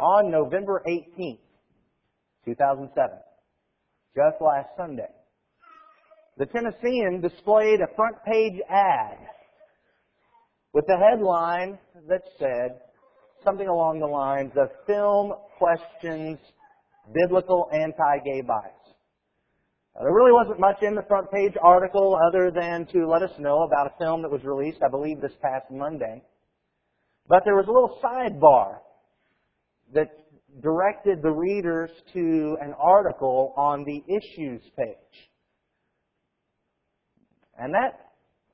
on November 18th, 2007, just last Sunday, the Tennessean displayed a front page ad with the headline that said something along the lines of Film Questions Biblical Anti-Gay Bias. Now, there really wasn't much in the front page article other than to let us know about a film that was released, I believe, this past Monday. But there was a little sidebar that directed the readers to an article on the issues page. And that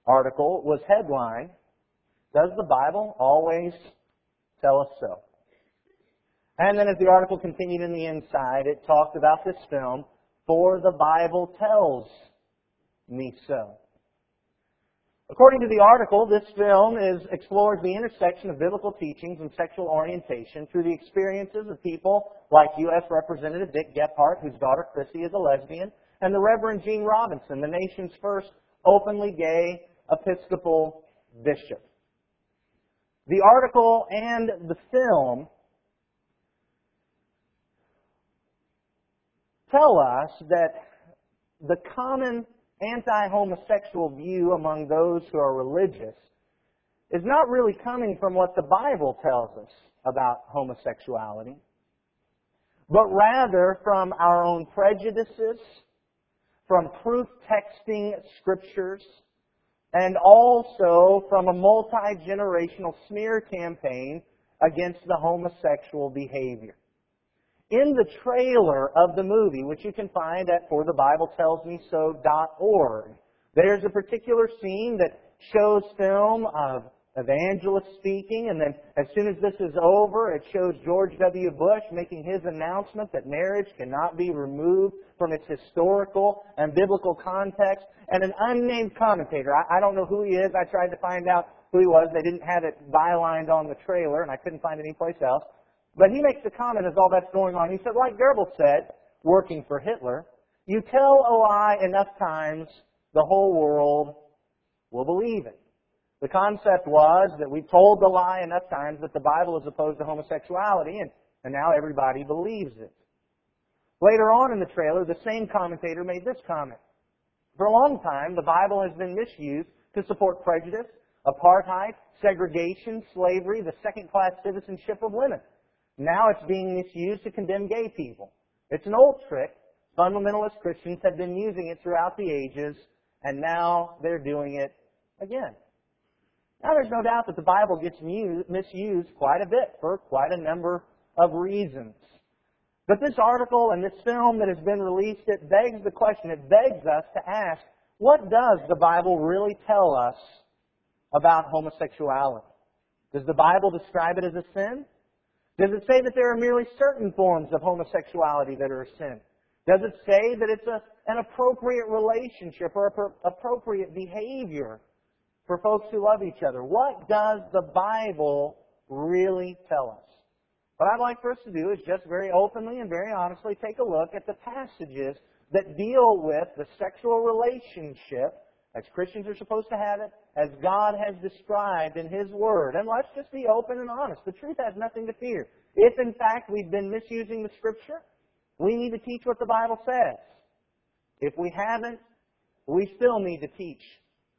article was headlined, Does the Bible Always Tell Us So? And then as the article continued in the inside, it talked about this film, For the Bible Tells Me So. According to the article, this film is, explores the intersection of biblical teachings and sexual orientation through the experiences of people like U.S. Representative Dick Gephardt, whose daughter Chrissy is a lesbian, and the Reverend Gene Robinson, the nation's first openly gay Episcopal bishop. The article and the film tell us that the common anti-homosexual view among those who are religious is not really coming from what the Bible tells us about homosexuality, but rather from our own prejudices, from proof texting scriptures, and also from a multi-generational smear campaign against the homosexual behavior. In the trailer of the movie, which you can find at forthebibletellsmeso.org, there's a particular scene that shows film of evangelist speaking, and then as soon as this is over, it shows George W. Bush making his announcement that marriage cannot be removed from its historical and biblical context, and an unnamed commentator, I, I don't know who he is, I tried to find out who he was, they didn't have it bylined on the trailer, and I couldn't find it anyplace else, but he makes the comment as all that's going on. He said, like Goebbels said, working for Hitler, you tell a lie enough times, the whole world will believe it. The concept was that we told the lie enough times that the Bible is opposed to homosexuality, and, and now everybody believes it. Later on in the trailer, the same commentator made this comment. For a long time, the Bible has been misused to support prejudice, apartheid, segregation, slavery, the second class citizenship of women. Now it's being misused to condemn gay people. It's an old trick. Fundamentalist Christians have been using it throughout the ages, and now they're doing it again. Now there's no doubt that the Bible gets misused quite a bit for quite a number of reasons. But this article and this film that has been released, it begs the question, it begs us to ask, what does the Bible really tell us about homosexuality? Does the Bible describe it as a sin? Does it say that there are merely certain forms of homosexuality that are a sin? Does it say that it's a, an appropriate relationship or pro- appropriate behavior for folks who love each other? What does the Bible really tell us? What I'd like for us to do is just very openly and very honestly take a look at the passages that deal with the sexual relationship as Christians are supposed to have it, as God has described in His Word. And let's just be open and honest. The truth has nothing to fear. If in fact we've been misusing the Scripture, we need to teach what the Bible says. If we haven't, we still need to teach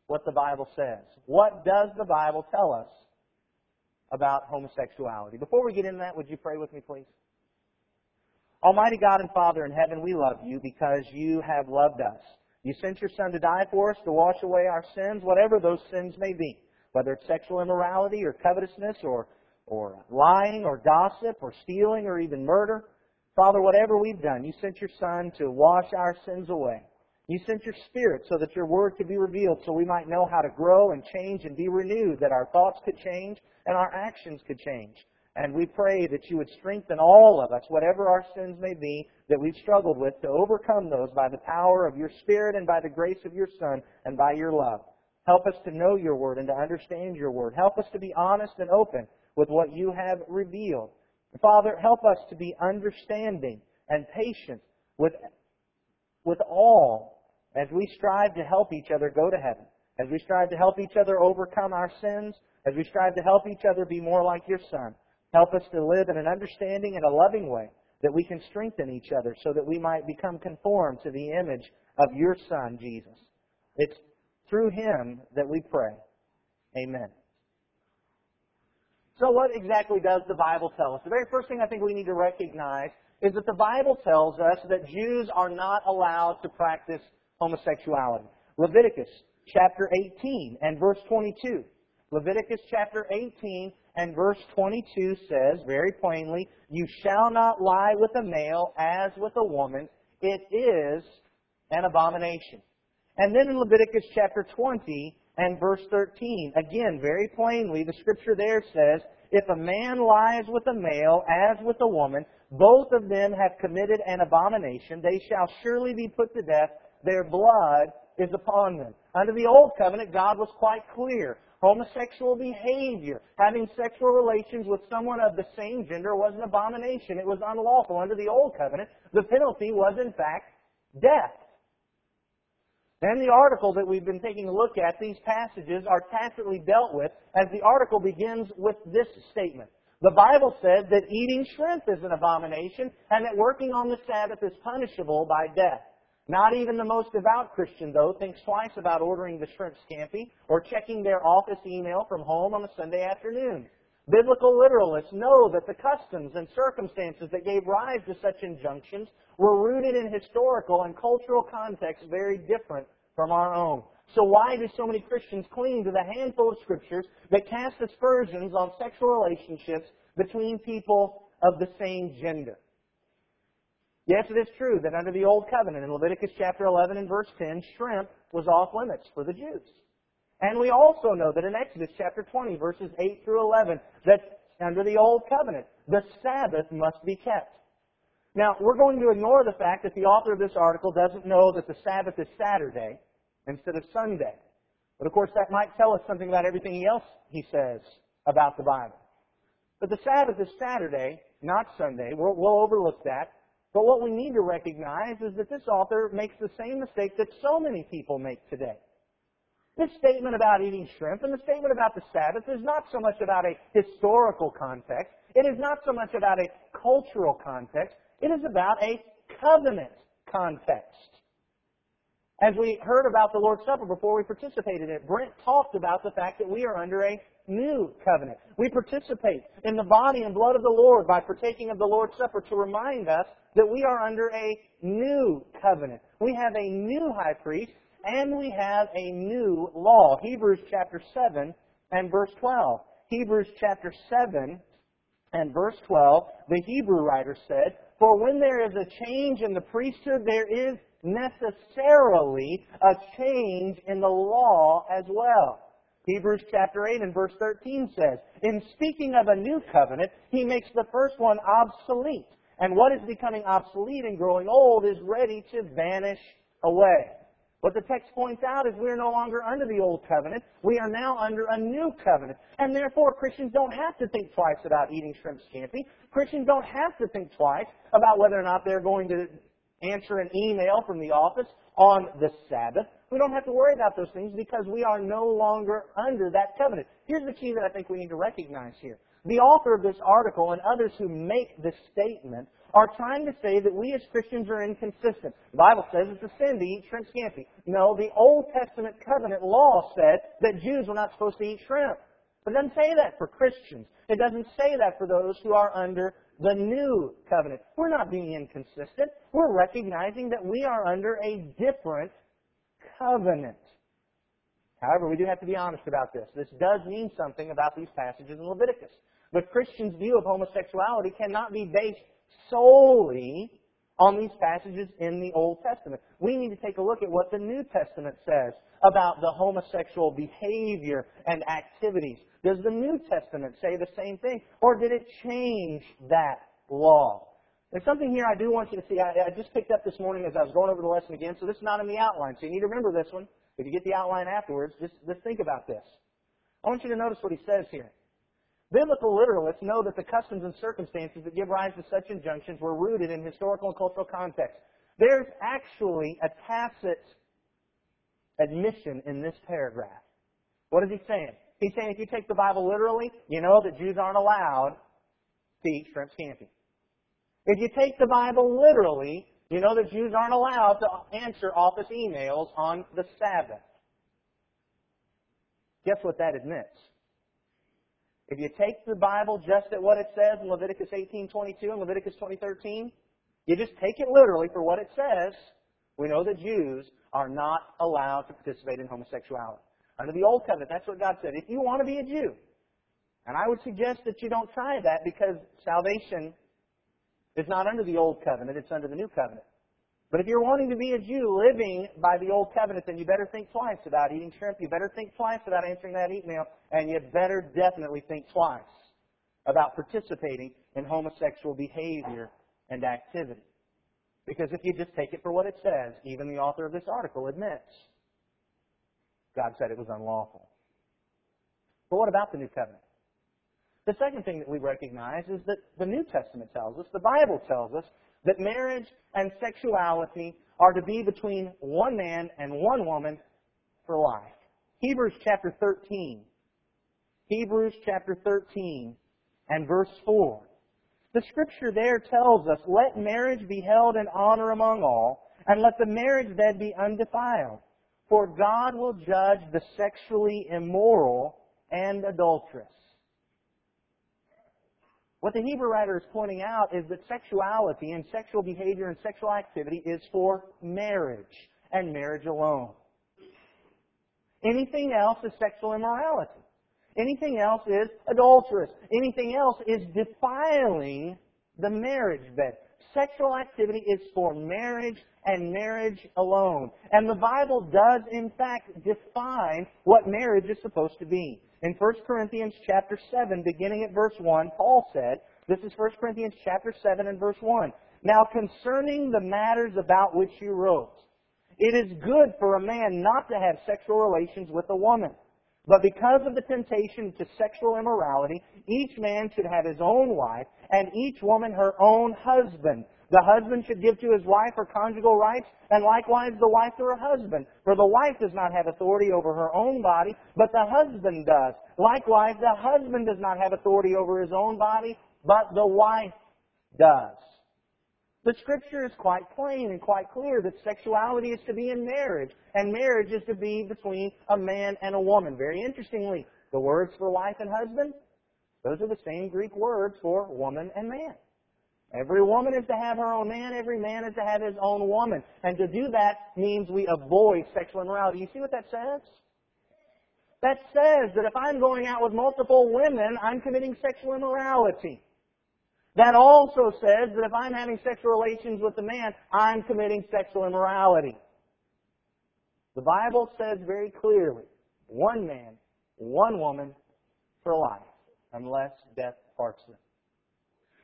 what the Bible says. What does the Bible tell us about homosexuality? Before we get into that, would you pray with me, please? Almighty God and Father in heaven, we love you because you have loved us. You sent your Son to die for us, to wash away our sins, whatever those sins may be, whether it's sexual immorality or covetousness or, or lying or gossip or stealing or even murder. Father, whatever we've done, you sent your Son to wash our sins away. You sent your Spirit so that your Word could be revealed so we might know how to grow and change and be renewed, that our thoughts could change and our actions could change. And we pray that you would strengthen all of us, whatever our sins may be, that we've struggled with, to overcome those by the power of your Spirit and by the grace of your Son and by your love. Help us to know your word and to understand your word. Help us to be honest and open with what you have revealed. Father, help us to be understanding and patient with, with all as we strive to help each other go to heaven, as we strive to help each other overcome our sins, as we strive to help each other be more like your Son. Help us to live in an understanding and a loving way that we can strengthen each other so that we might become conformed to the image of your Son, Jesus. It's through him that we pray. Amen. So what exactly does the Bible tell us? The very first thing I think we need to recognize is that the Bible tells us that Jews are not allowed to practice homosexuality. Leviticus chapter 18 and verse 22. Leviticus chapter 18 and verse 22 says very plainly, You shall not lie with a male as with a woman. It is an abomination. And then in Leviticus chapter 20 and verse 13, again, very plainly, the scripture there says, If a man lies with a male as with a woman, both of them have committed an abomination. They shall surely be put to death. Their blood is upon them. Under the Old Covenant, God was quite clear. Homosexual behavior, having sexual relations with someone of the same gender was an abomination. It was unlawful. Under the Old Covenant, the penalty was in fact death. And the article that we've been taking a look at, these passages are tacitly dealt with as the article begins with this statement. The Bible says that eating shrimp is an abomination and that working on the Sabbath is punishable by death. Not even the most devout Christian, though, thinks twice about ordering the shrimp scampi or checking their office email from home on a Sunday afternoon. Biblical literalists know that the customs and circumstances that gave rise to such injunctions were rooted in historical and cultural contexts very different from our own. So why do so many Christians cling to the handful of scriptures that cast aspersions on sexual relationships between people of the same gender? Yes, it is true that under the Old Covenant, in Leviticus chapter 11 and verse 10, shrimp was off limits for the Jews. And we also know that in Exodus chapter 20, verses 8 through 11, that under the Old Covenant, the Sabbath must be kept. Now, we're going to ignore the fact that the author of this article doesn't know that the Sabbath is Saturday instead of Sunday. But of course, that might tell us something about everything else he says about the Bible. But the Sabbath is Saturday, not Sunday. We'll, we'll overlook that. But what we need to recognize is that this author makes the same mistake that so many people make today. This statement about eating shrimp and the statement about the Sabbath is not so much about a historical context. It is not so much about a cultural context. It is about a covenant context. As we heard about the Lord's Supper before we participated in it, Brent talked about the fact that we are under a new covenant. We participate in the body and blood of the Lord by partaking of the Lord's Supper to remind us that we are under a new covenant. We have a new high priest and we have a new law. Hebrews chapter 7 and verse 12. Hebrews chapter 7 and verse 12, the Hebrew writer said, For when there is a change in the priesthood, there is necessarily a change in the law as well. Hebrews chapter 8 and verse 13 says, In speaking of a new covenant, he makes the first one obsolete. And what is becoming obsolete and growing old is ready to vanish away. What the text points out is we are no longer under the old covenant. We are now under a new covenant. And therefore, Christians don't have to think twice about eating shrimp scampi. Christians don't have to think twice about whether or not they're going to answer an email from the office on the Sabbath. We don't have to worry about those things because we are no longer under that covenant. Here's the key that I think we need to recognize here. The author of this article and others who make this statement are trying to say that we as Christians are inconsistent. The Bible says it's a sin to eat shrimp scampi. No, the Old Testament covenant law said that Jews were not supposed to eat shrimp. But it doesn't say that for Christians. It doesn't say that for those who are under the new covenant. We're not being inconsistent. We're recognizing that we are under a different covenant. However, we do have to be honest about this. This does mean something about these passages in Leviticus. The Christian's view of homosexuality cannot be based solely on these passages in the Old Testament. We need to take a look at what the New Testament says about the homosexual behavior and activities. Does the New Testament say the same thing? Or did it change that law? There's something here I do want you to see. I, I just picked up this morning as I was going over the lesson again, so this is not in the outline. So you need to remember this one. If you get the outline afterwards, just, just think about this. I want you to notice what he says here. Biblical literalists know that the customs and circumstances that give rise to such injunctions were rooted in historical and cultural context. There's actually a tacit admission in this paragraph. What is he saying? He's saying if you take the Bible literally, you know that Jews aren't allowed to eat shrimp scampi. If you take the Bible literally, you know that Jews aren't allowed to answer office emails on the Sabbath. Guess what that admits? If you take the Bible just at what it says in Leviticus 18:22 and Leviticus 20:13, you just take it literally for what it says, we know that Jews are not allowed to participate in homosexuality. Under the Old Covenant, that's what God said. If you want to be a Jew, and I would suggest that you don't try that because salvation is not under the Old Covenant, it's under the New Covenant. But if you're wanting to be a Jew living by the Old Covenant, then you better think twice about eating shrimp. You better think twice about answering that email. And you better definitely think twice about participating in homosexual behavior and activity. Because if you just take it for what it says, even the author of this article admits God said it was unlawful. But what about the New Covenant? The second thing that we recognize is that the New Testament tells us, the Bible tells us, that marriage and sexuality are to be between one man and one woman for life. Hebrews chapter 13. Hebrews chapter 13 and verse 4. The scripture there tells us, let marriage be held in honor among all, and let the marriage bed be undefiled. For God will judge the sexually immoral and adulterous. What the Hebrew writer is pointing out is that sexuality and sexual behavior and sexual activity is for marriage and marriage alone. Anything else is sexual immorality. Anything else is adulterous. Anything else is defiling the marriage bed. Sexual activity is for marriage and marriage alone. And the Bible does, in fact, define what marriage is supposed to be. In 1 Corinthians chapter 7, beginning at verse 1, Paul said, this is 1 Corinthians chapter 7 and verse 1. Now concerning the matters about which you wrote, it is good for a man not to have sexual relations with a woman. But because of the temptation to sexual immorality, each man should have his own wife, and each woman her own husband. The husband should give to his wife her conjugal rights, and likewise the wife to her husband. For the wife does not have authority over her own body, but the husband does. Likewise, the husband does not have authority over his own body, but the wife does. The scripture is quite plain and quite clear that sexuality is to be in marriage, and marriage is to be between a man and a woman. Very interestingly, the words for wife and husband, those are the same Greek words for woman and man. Every woman is to have her own man. Every man is to have his own woman. And to do that means we avoid sexual immorality. You see what that says? That says that if I'm going out with multiple women, I'm committing sexual immorality. That also says that if I'm having sexual relations with a man, I'm committing sexual immorality. The Bible says very clearly, one man, one woman for life, unless death parts them.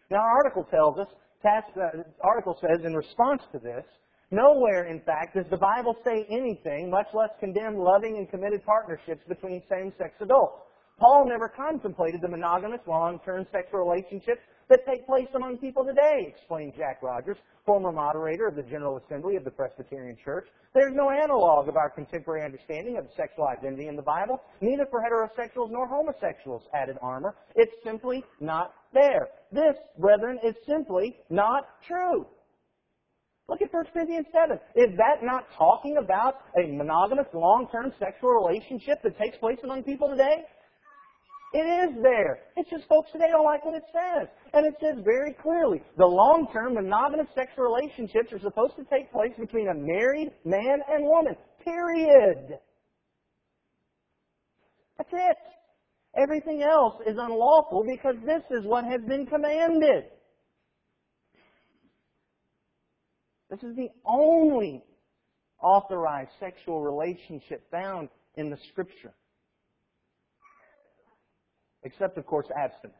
Now, our article tells us, uh, article says in response to this, nowhere, in fact, does the Bible say anything, much less condemn loving and committed partnerships between same-sex adults. Paul never contemplated the monogamous long-term sexual relationships that take place among people today, explained Jack Rogers, former moderator of the General Assembly of the Presbyterian Church. There's no analog of our contemporary understanding of sexual identity in the Bible, neither for heterosexuals nor homosexuals, added Armour. It's simply not there. This, brethren, is simply not true. Look at 1 Corinthians 7. Is that not talking about a monogamous long-term sexual relationship that takes place among people today? It is there. It's just folks today don't like what it says. And it says very clearly, the long-term monogamous sexual relationships are supposed to take place between a married man and woman. Period. That's it. Everything else is unlawful because this is what has been commanded. This is the only authorized sexual relationship found in the Scripture. Except, of course, abstinence.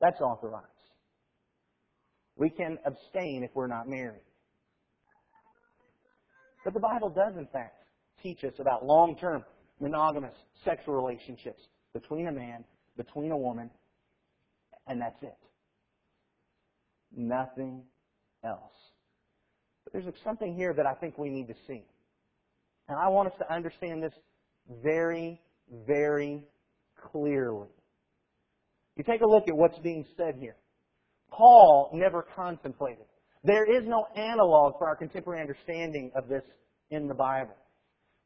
That's authorized. We can abstain if we're not married. But the Bible does, in fact, teach us about long term monogamous sexual relationships between a man, between a woman, and that's it. Nothing else. But there's something here that I think we need to see. And I want us to understand this very, very clearly. You take a look at what's being said here. Paul never contemplated. There is no analog for our contemporary understanding of this in the Bible.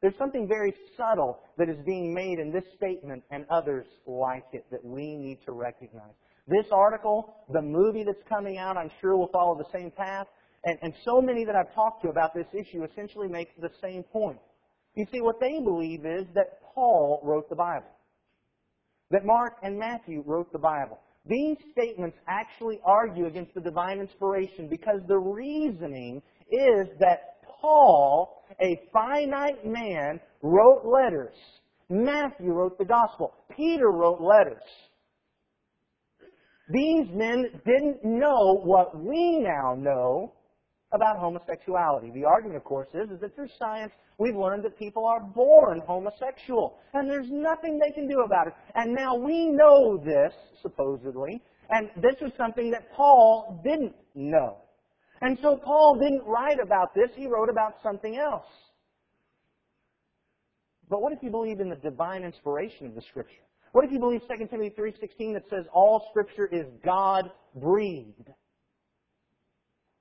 There's something very subtle that is being made in this statement and others like it that we need to recognize. This article, the movie that's coming out, I'm sure will follow the same path. And, and so many that I've talked to about this issue essentially make the same point. You see, what they believe is that Paul wrote the Bible. That Mark and Matthew wrote the Bible. These statements actually argue against the divine inspiration because the reasoning is that Paul, a finite man, wrote letters. Matthew wrote the gospel. Peter wrote letters. These men didn't know what we now know about homosexuality. The argument, of course, is, is that through science, we've learned that people are born homosexual, and there's nothing they can do about it. And now we know this, supposedly, and this was something that Paul didn't know. And so Paul didn't write about this, he wrote about something else. But what if you believe in the divine inspiration of the Scripture? What if you believe 2 Timothy 3.16 that says all Scripture is God-breathed?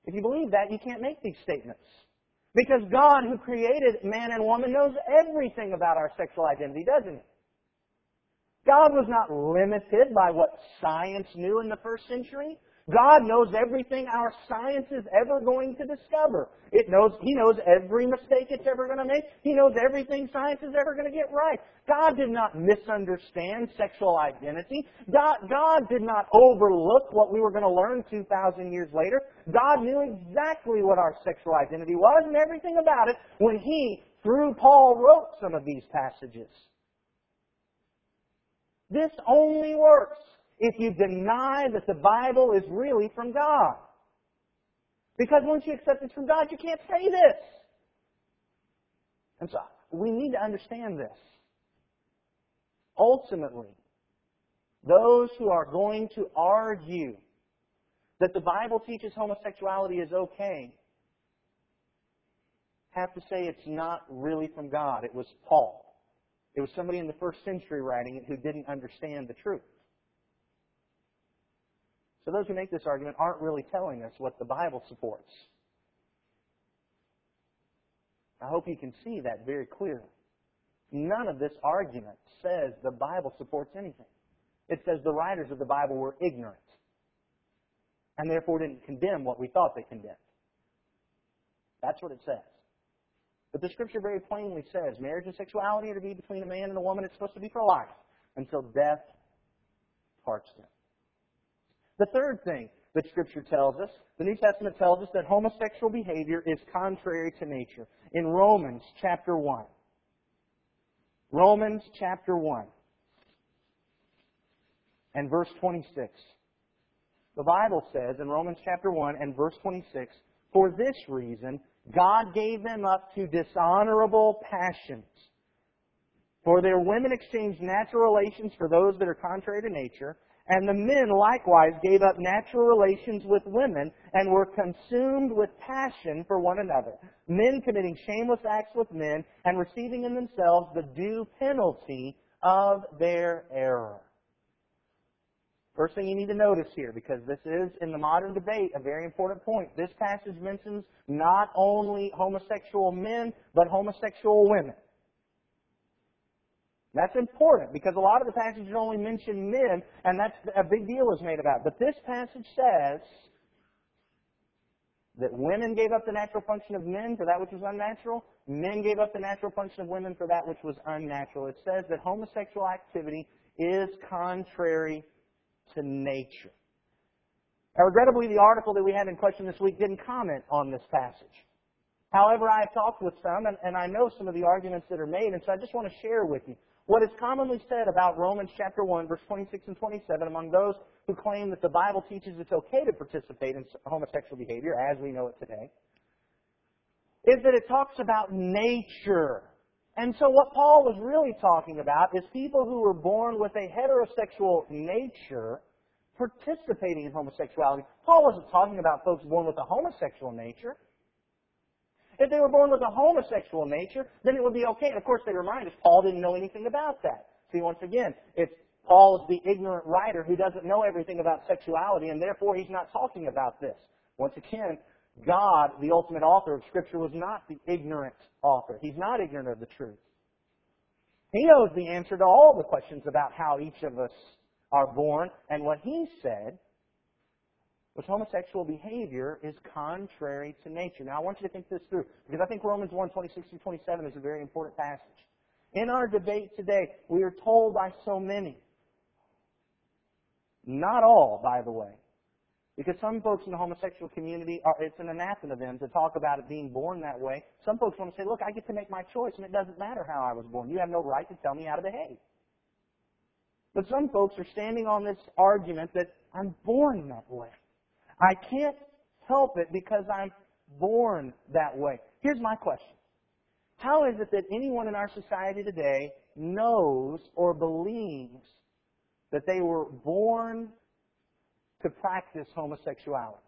If you believe that, you can't make these statements. Because God, who created man and woman, knows everything about our sexual identity, doesn't he? God was not limited by what science knew in the first century. God knows everything our science is ever going to discover. It knows, He knows every mistake it's ever going to make. He knows everything science is ever going to get right. God did not misunderstand sexual identity. God, God did not overlook what we were going to learn 2,000 years later. God knew exactly what our sexual identity was and everything about it when He, through Paul, wrote some of these passages. This only works if you deny that the Bible is really from God. Because once you accept it's from God, you can't say this. And so we need to understand this. Ultimately, those who are going to argue that the Bible teaches homosexuality is okay have to say it's not really from God. It was Paul. It was somebody in the first century writing it who didn't understand the truth. So those who make this argument aren't really telling us what the Bible supports. I hope you can see that very clearly. None of this argument says the Bible supports anything. It says the writers of the Bible were ignorant and therefore didn't condemn what we thought they condemned. That's what it says. But the scripture very plainly says marriage and sexuality are to be between a man and a woman. It's supposed to be for life until death parts them. The third thing that Scripture tells us, the New Testament tells us that homosexual behavior is contrary to nature. In Romans chapter 1. Romans chapter 1 and verse 26. The Bible says in Romans chapter 1 and verse 26, For this reason, God gave them up to dishonorable passions. For their women exchanged natural relations for those that are contrary to nature, and the men likewise gave up natural relations with women and were consumed with passion for one another, men committing shameless acts with men and receiving in themselves the due penalty of their error. First thing you need to notice here, because this is, in the modern debate, a very important point. This passage mentions not only homosexual men, but homosexual women. That's important because a lot of the passages only mention men, and that's a big deal is made about. But this passage says that women gave up the natural function of men for that which was unnatural. Men gave up the natural function of women for that which was unnatural. It says that homosexual activity is contrary to nature. Now, regrettably, the article that we had in question this week didn't comment on this passage. However, I have talked with some, and, and I know some of the arguments that are made, and so I just want to share with you. What is commonly said about Romans chapter 1, verse 26 and 27 among those who claim that the Bible teaches it's okay to participate in homosexual behavior, as we know it today, is that it talks about nature. And so what Paul was really talking about is people who were born with a heterosexual nature participating in homosexuality. Paul wasn't talking about folks born with a homosexual nature. If they were born with a homosexual nature, then it would be okay. And of course, they remind us Paul didn't know anything about that. See, once again, it's Paul is the ignorant writer who doesn't know everything about sexuality, and therefore he's not talking about this. Once again, God, the ultimate author of Scripture, was not the ignorant author. He's not ignorant of the truth. He knows the answer to all the questions about how each of us are born, and what he said was homosexual behavior is contrary to nature. Now, I want you to think this through, because I think Romans 1, 26 through 27 is a very important passage. In our debate today, we are told by so many, not all, by the way, because some folks in the homosexual community, are, it's an anathema to them to talk about it being born that way. Some folks want to say, look, I get to make my choice and it doesn't matter how I was born. You have no right to tell me how to behave. But some folks are standing on this argument that I'm born that way. I can't help it because I'm born that way. Here's my question. How is it that anyone in our society today knows or believes that they were born to practice homosexuality?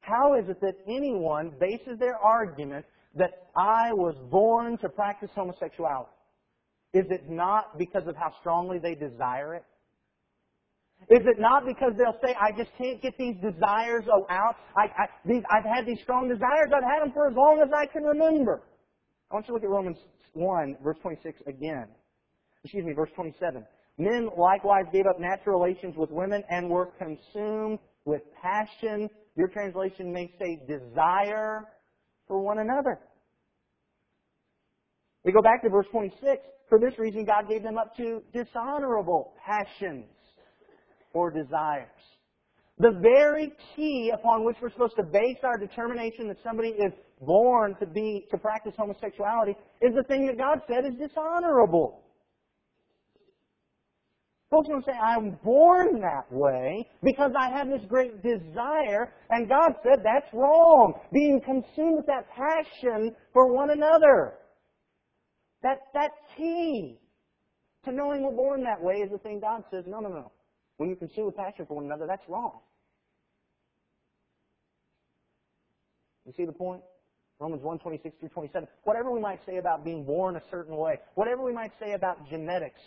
How is it that anyone bases their argument that I was born to practice homosexuality? Is it not because of how strongly they desire it? Is it not because they'll say, I just can't get these desires out? I, I, these, I've had these strong desires. I've had them for as long as I can remember. I want you to look at Romans 1, verse 26 again. Excuse me, verse 27. Men likewise gave up natural relations with women and were consumed with passion. Your translation may say desire for one another. We go back to verse 26. For this reason, God gave them up to dishonorable passions or desires. The very key upon which we're supposed to base our determination that somebody is born to be to practice homosexuality is the thing that God said is dishonorable. Folks don't say, I'm born that way because I have this great desire, and God said that's wrong. Being consumed with that passion for one another. That, that key to knowing we're born that way is the thing God says, no, no, no. When you consume with passion for one another, that's wrong. You see the point? Romans 1, 26 through 27. Whatever we might say about being born a certain way, whatever we might say about genetics,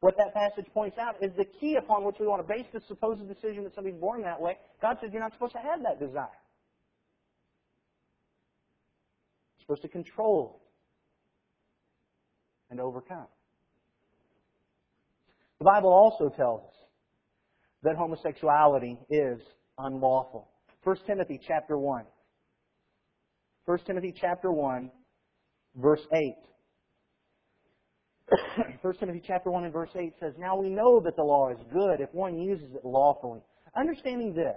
what that passage points out is the key upon which we want to base the supposed decision that somebody's born that way. God says you're not supposed to have that desire. You're supposed to control and overcome. The Bible also tells us that homosexuality is unlawful. 1 Timothy chapter 1. 1 Timothy chapter 1, verse 8. 1 Timothy chapter 1 and verse 8 says, Now we know that the law is good if one uses it lawfully. Understanding this,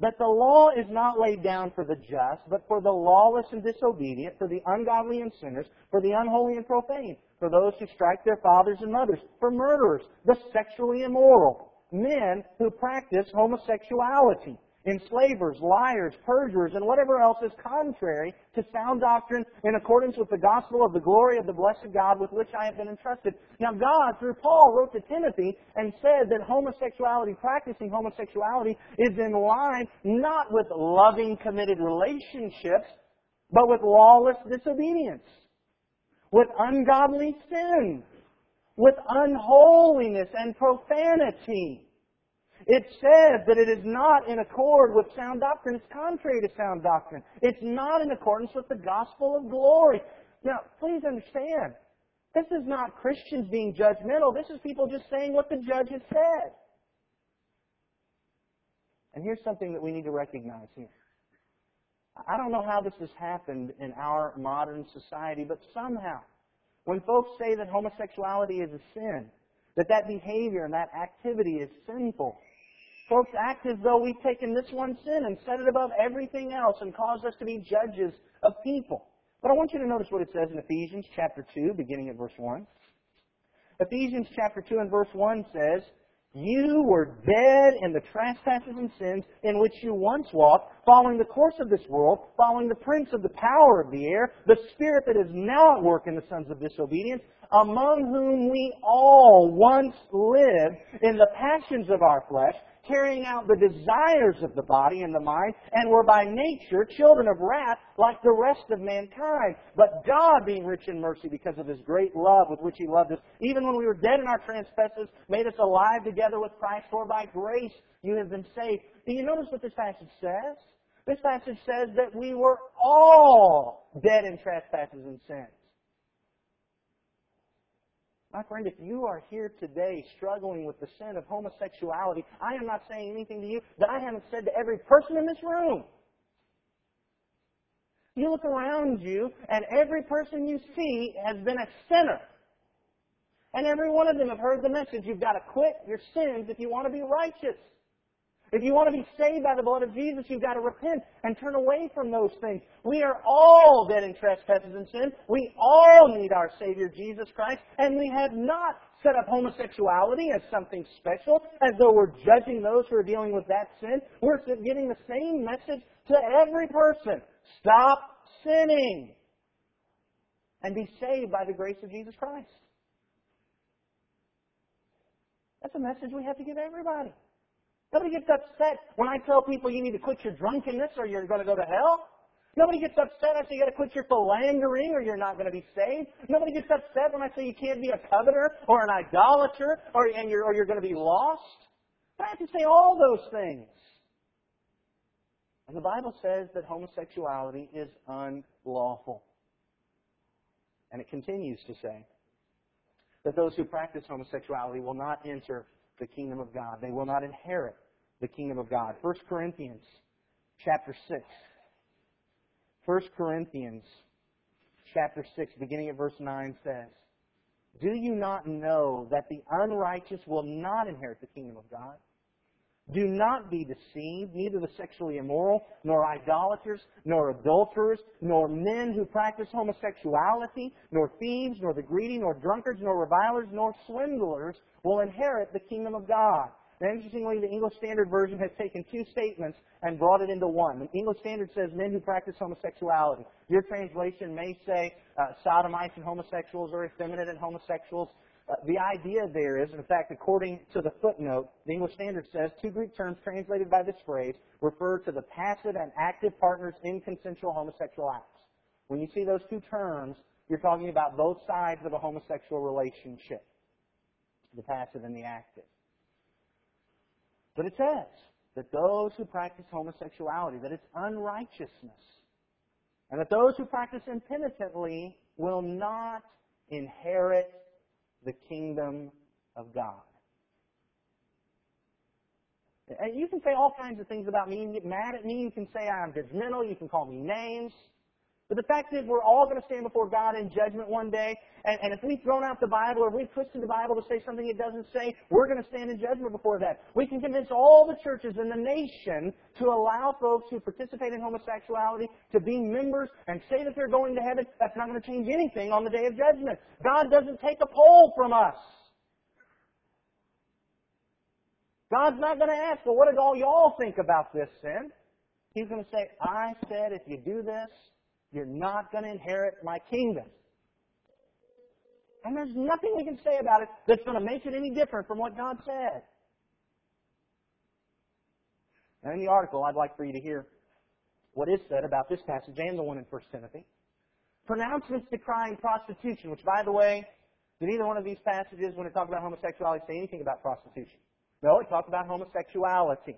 that the law is not laid down for the just, but for the lawless and disobedient, for the ungodly and sinners, for the unholy and profane, for those who strike their fathers and mothers, for murderers, the sexually immoral, men who practice homosexuality, enslavers, liars, perjurers, and whatever else is contrary to sound doctrine in accordance with the gospel of the glory of the blessed God with which I have been entrusted. Now God, through Paul, wrote to Timothy and said that homosexuality, practicing homosexuality, is in line not with loving, committed relationships, but with lawless disobedience, with ungodly sin, with unholiness and profanity. It says that it is not in accord with sound doctrine. It's contrary to sound doctrine. It's not in accordance with the gospel of glory. Now, please understand, this is not Christians being judgmental. This is people just saying what the judge has said. And here's something that we need to recognize here. I don't know how this has happened in our modern society, but somehow, when folks say that homosexuality is a sin, that that behavior and that activity is sinful, Folks act as though we've taken this one sin and set it above everything else and caused us to be judges of people. But I want you to notice what it says in Ephesians chapter 2, beginning at verse 1. Ephesians chapter 2 and verse 1 says, You were dead in the trespasses and sins in which you once walked, following the course of this world, following the prince of the power of the air, the spirit that is now at work in the sons of disobedience, among whom we all once lived in the passions of our flesh, carrying out the desires of the body and the mind, and were by nature children of wrath like the rest of mankind. But God, being rich in mercy because of His great love with which He loved us, even when we were dead in our trespasses, made us alive together with Christ, for by grace you have been saved. Do you notice what this passage says? This passage says that we were all dead in trespasses and sins. My friend, if you are here today struggling with the sin of homosexuality, I am not saying anything to you that I haven't said to every person in this room. You look around you, and every person you see has been a sinner. And every one of them have heard the message you've got to quit your sins if you want to be righteous. If you want to be saved by the blood of Jesus, you've got to repent and turn away from those things. We are all dead in trespasses and sin. We all need our Savior, Jesus Christ, and we have not set up homosexuality as something special, as though we're judging those who are dealing with that sin. We're giving the same message to every person. Stop sinning and be saved by the grace of Jesus Christ. That's a message we have to give everybody. Nobody gets upset when I tell people you need to quit your drunkenness or you're going to go to hell. Nobody gets upset I say you got to quit your philandering or you're not going to be saved. Nobody gets upset when I say you can't be a coveter or an idolater or, and you're, or you're going to be lost. But I have to say all those things. And the Bible says that homosexuality is unlawful. And it continues to say that those who practice homosexuality will not enter the kingdom of God. They will not inherit the kingdom of God. 1 Corinthians chapter 6. 1 Corinthians chapter 6, beginning at verse 9 says, Do you not know that the unrighteous will not inherit the kingdom of God? Do not be deceived, neither the sexually immoral, nor idolaters, nor adulterers, nor men who practice homosexuality, nor thieves, nor the greedy, nor drunkards, nor revilers, nor swindlers will inherit the kingdom of God. Now, interestingly, the English Standard Version has taken two statements and brought it into one. The English Standard says men who practice homosexuality. Your translation may say uh, sodomites and homosexuals or effeminate and homosexuals. Uh, the idea there is, in fact, according to the footnote, the English Standard says two Greek terms translated by this phrase refer to the passive and active partners in consensual homosexual acts. When you see those two terms, you're talking about both sides of a homosexual relationship the passive and the active. But it says that those who practice homosexuality, that it's unrighteousness, and that those who practice impenitently will not inherit the kingdom of God. And you can say all kinds of things about me. You can get mad at me. You can say I'm judgmental. You can call me names. But the fact is, we're all going to stand before God in judgment one day. And, and if we've thrown out the Bible or we've twisted the Bible to say something it doesn't say, we're going to stand in judgment before that. We can convince all the churches in the nation to allow folks who participate in homosexuality to be members and say that they're going to heaven. That's not going to change anything on the day of judgment. God doesn't take a poll from us. God's not going to ask, well, what did all y'all think about this sin? He's going to say, I said if you do this, you're not going to inherit my kingdom. And there's nothing we can say about it that's going to make it any different from what God said. Now, in the article, I'd like for you to hear what is said about this passage and the one in 1 Timothy. Pronouncements decrying prostitution, which, by the way, did either one of these passages, when it talked about homosexuality, say anything about prostitution? No, it talked about homosexuality.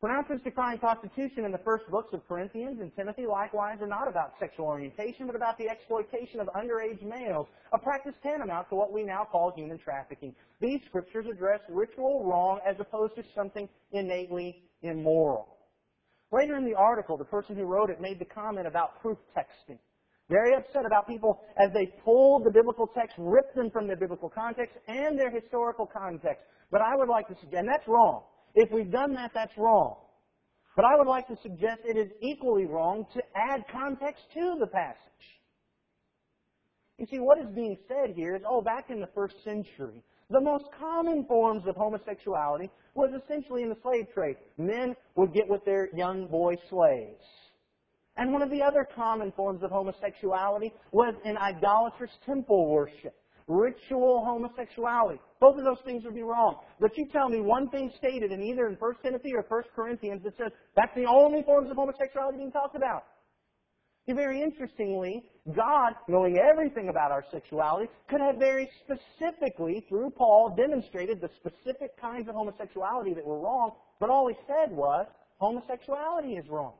Pronouncements decrying prostitution in the first books of Corinthians and Timothy likewise are not about sexual orientation, but about the exploitation of underage males, a practice tantamount to what we now call human trafficking. These scriptures address ritual wrong as opposed to something innately immoral. Later in the article, the person who wrote it made the comment about proof texting. Very upset about people as they pulled the biblical text, ripped them from their biblical context and their historical context. But I would like to suggest, and that's wrong. If we've done that, that's wrong. But I would like to suggest it is equally wrong to add context to the passage. You see, what is being said here is, oh, back in the first century, the most common forms of homosexuality was essentially in the slave trade. Men would get with their young boy slaves. And one of the other common forms of homosexuality was in idolatrous temple worship. Ritual homosexuality. Both of those things would be wrong. But you tell me one thing stated in either in 1 Timothy or 1 Corinthians that says that's the only forms of homosexuality being talked about. Very interestingly, God, knowing everything about our sexuality, could have very specifically, through Paul, demonstrated the specific kinds of homosexuality that were wrong, but all he said was, homosexuality is wrong.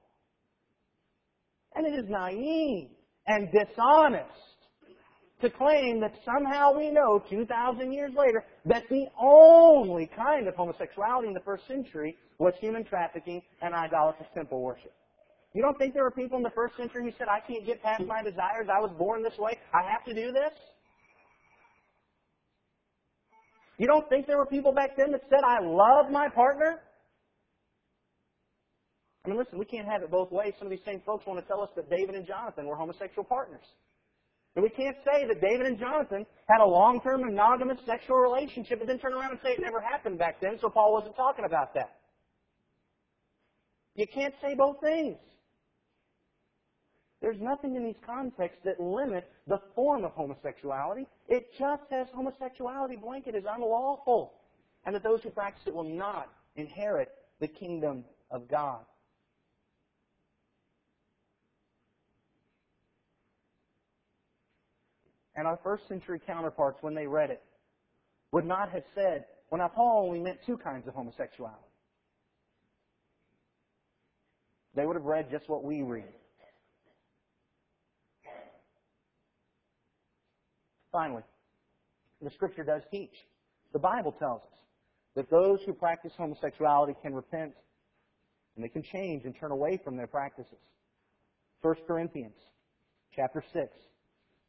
And it is naive and dishonest to claim that somehow we know 2,000 years later that the only kind of homosexuality in the first century was human trafficking and idolatrous temple worship. You don't think there were people in the first century who said, I can't get past my desires, I was born this way, I have to do this? You don't think there were people back then that said, I love my partner? I mean, listen, we can't have it both ways. Some of these same folks want to tell us that David and Jonathan were homosexual partners. And we can't say that David and Jonathan had a long-term monogamous sexual relationship and then turn around and say it never happened back then, so Paul wasn't talking about that. You can't say both things. There's nothing in these contexts that limit the form of homosexuality. It just says homosexuality blanket is unlawful, and that those who practice it will not inherit the kingdom of God. And our first century counterparts, when they read it, would not have said, well, now Paul only meant two kinds of homosexuality. They would have read just what we read. Finally, the Scripture does teach. The Bible tells us that those who practice homosexuality can repent and they can change and turn away from their practices. 1 Corinthians chapter 6.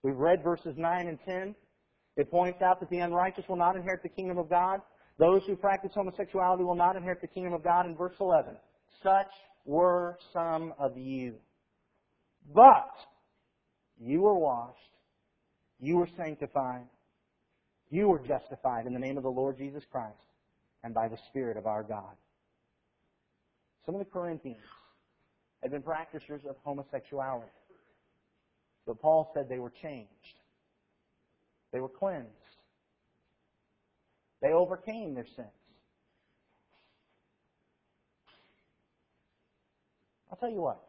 We've read verses 9 and 10. It points out that the unrighteous will not inherit the kingdom of God. Those who practice homosexuality will not inherit the kingdom of God in verse 11. Such were some of you. But you were washed, you were sanctified. You were justified in the name of the Lord Jesus Christ and by the Spirit of our God. Some of the Corinthians had been practitioners of homosexuality. But Paul said they were changed. They were cleansed. They overcame their sins. I'll tell you what.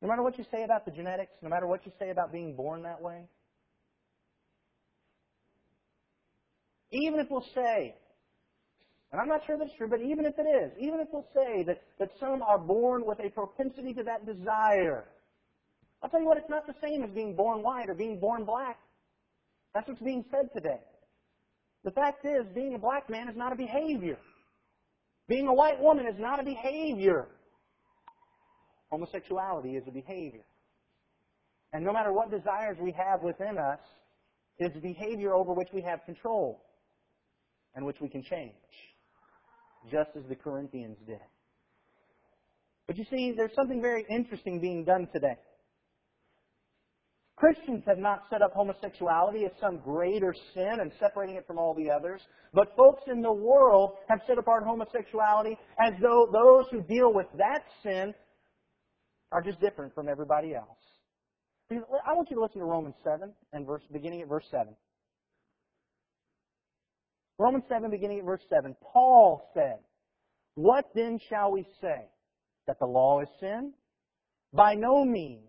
No matter what you say about the genetics, no matter what you say about being born that way, even if we'll say, and I'm not sure that's true, but even if it is, even if we'll say that, that some are born with a propensity to that desire, I'll tell you what, it's not the same as being born white or being born black. That's what's being said today. The fact is, being a black man is not a behavior. Being a white woman is not a behavior. Homosexuality is a behavior. And no matter what desires we have within us, it's behavior over which we have control and which we can change, just as the Corinthians did. But you see, there's something very interesting being done today. Christians have not set up homosexuality as some greater sin and separating it from all the others, but folks in the world have set apart homosexuality as though those who deal with that sin are just different from everybody else. I want you to listen to Romans 7 and verse, beginning at verse 7. Romans 7, beginning at verse 7. Paul said, What then shall we say? That the law is sin? By no means.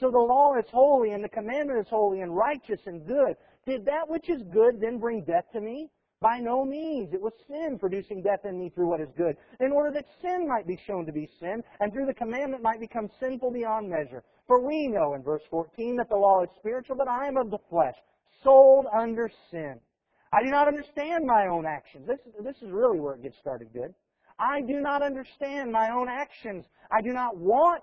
So the law is holy, and the commandment is holy, and righteous, and good. Did that which is good then bring death to me? By no means. It was sin producing death in me through what is good, in order that sin might be shown to be sin, and through the commandment might become sinful beyond measure. For we know in verse 14 that the law is spiritual, but I am of the flesh, sold under sin. I do not understand my own actions. This, this is really where it gets started good. I do not understand my own actions. I do not want,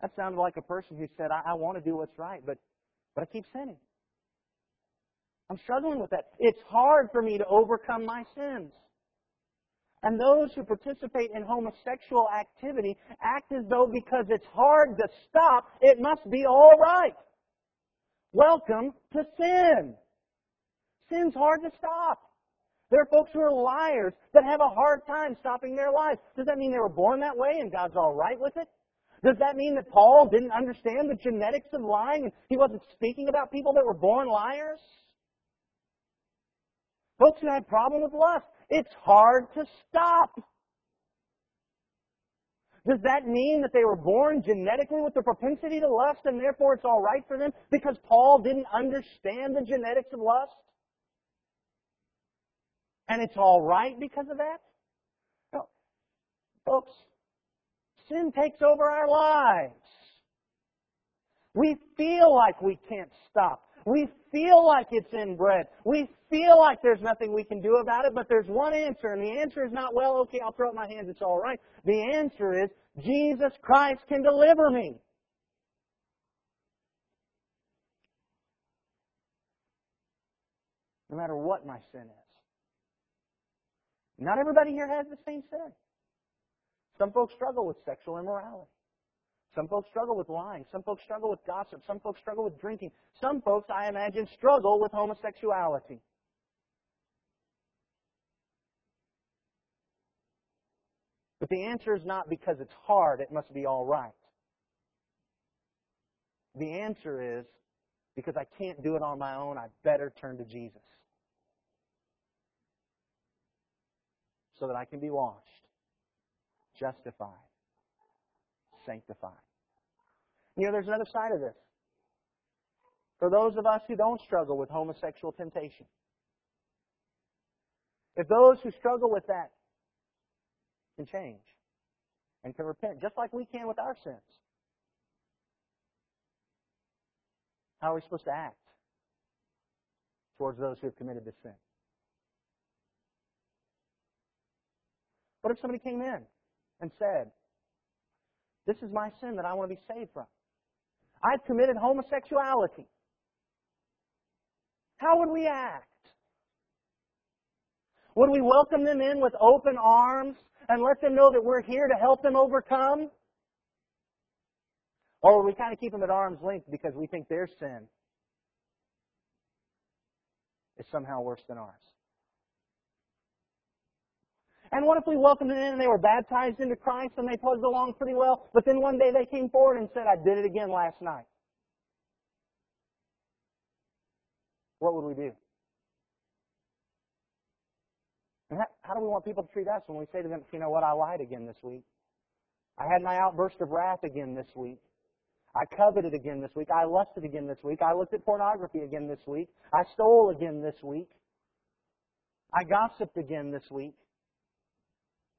That sounded like a person who said, I, I want to do what's right, but, but I keep sinning. I'm struggling with that. It's hard for me to overcome my sins. And those who participate in homosexual activity act as though because it's hard to stop, it must be all right. Welcome to sin. Sin's hard to stop. There are folks who are liars that have a hard time stopping their lives. Does that mean they were born that way and God's all right with it? Does that mean that Paul didn't understand the genetics of lying and he wasn't speaking about people that were born liars? Folks who had a problem with lust, it's hard to stop. Does that mean that they were born genetically with the propensity to lust and therefore it's all right for them because Paul didn't understand the genetics of lust? And it's all right because of that? No. Folks, sin takes over our lives. We feel like we can't stop. We feel like it's inbred. We feel like there's nothing we can do about it, but there's one answer, and the answer is not, well, okay, I'll throw up my hands, it's all right. The answer is, Jesus Christ can deliver me. No matter what my sin is. Not everybody here has the same sin. Some folks struggle with sexual immorality. Some folks struggle with lying. Some folks struggle with gossip. Some folks struggle with drinking. Some folks, I imagine, struggle with homosexuality. But the answer is not because it's hard, it must be all right. The answer is because I can't do it on my own, I better turn to Jesus. So that I can be washed justified, sanctified. You know, there's another side of this. For those of us who don't struggle with homosexual temptation, if those who struggle with that can change and can repent, just like we can with our sins, how are we supposed to act towards those who have committed this sin? What if somebody came in and said, This is my sin that I want to be saved from. I've committed homosexuality. How would we act? Would we welcome them in with open arms and let them know that we're here to help them overcome? Or would we kind of keep them at arm's length because we think their sin is somehow worse than ours? And what if we welcomed them in and they were baptized into Christ and they plugged along pretty well, but then one day they came forward and said, I did it again last night? What would we do? And how, how do we want people to treat us when we say to them, you know what, I lied again this week. I had my outburst of wrath again this week. I coveted again this week. I lusted again this week. I looked at pornography again this week. I stole again this week. I gossiped again this week.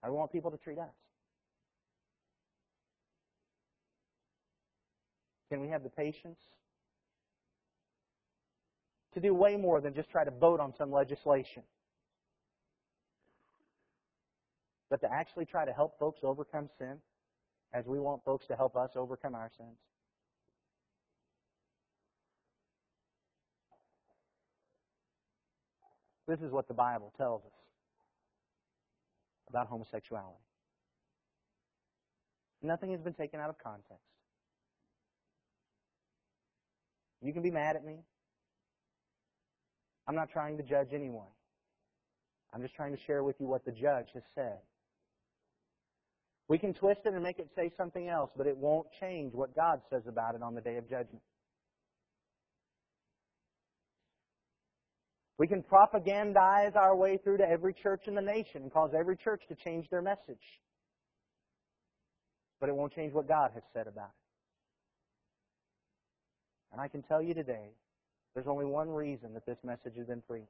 I want people to treat us. Can we have the patience to do way more than just try to vote on some legislation? But to actually try to help folks overcome sin as we want folks to help us overcome our sins? This is what the Bible tells us about homosexuality. Nothing has been taken out of context. You can be mad at me. I'm not trying to judge anyone. I'm just trying to share with you what the judge has said. We can twist it and make it say something else, but it won't change what God says about it on the day of judgment. We can propagandize our way through to every church in the nation and cause every church to change their message. But it won't change what God has said about it. And I can tell you today, there's only one reason that this message has been preached.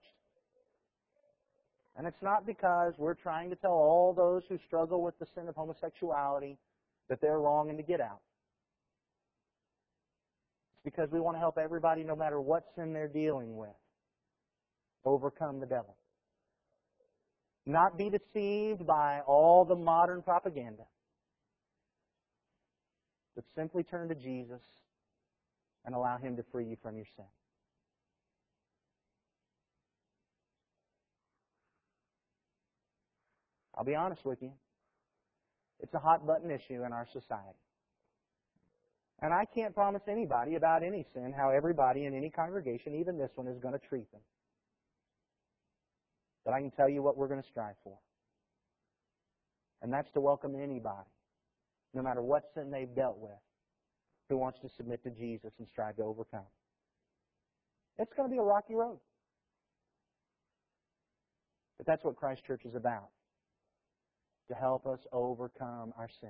And it's not because we're trying to tell all those who struggle with the sin of homosexuality that they're wrong and to get out. It's because we want to help everybody, no matter what sin they're dealing with, overcome the devil. Not be deceived by all the modern propaganda, but simply turn to Jesus and allow Him to free you from your sin. I'll be honest with you. It's a hot button issue in our society. And I can't promise anybody about any sin how everybody in any congregation, even this one, is going to treat them. But I can tell you what we're going to strive for. And that's to welcome anybody, no matter what sin they've dealt with, who wants to submit to Jesus and strive to overcome. It's going to be a rocky road. But that's what Christ Church is about to help us overcome our sin.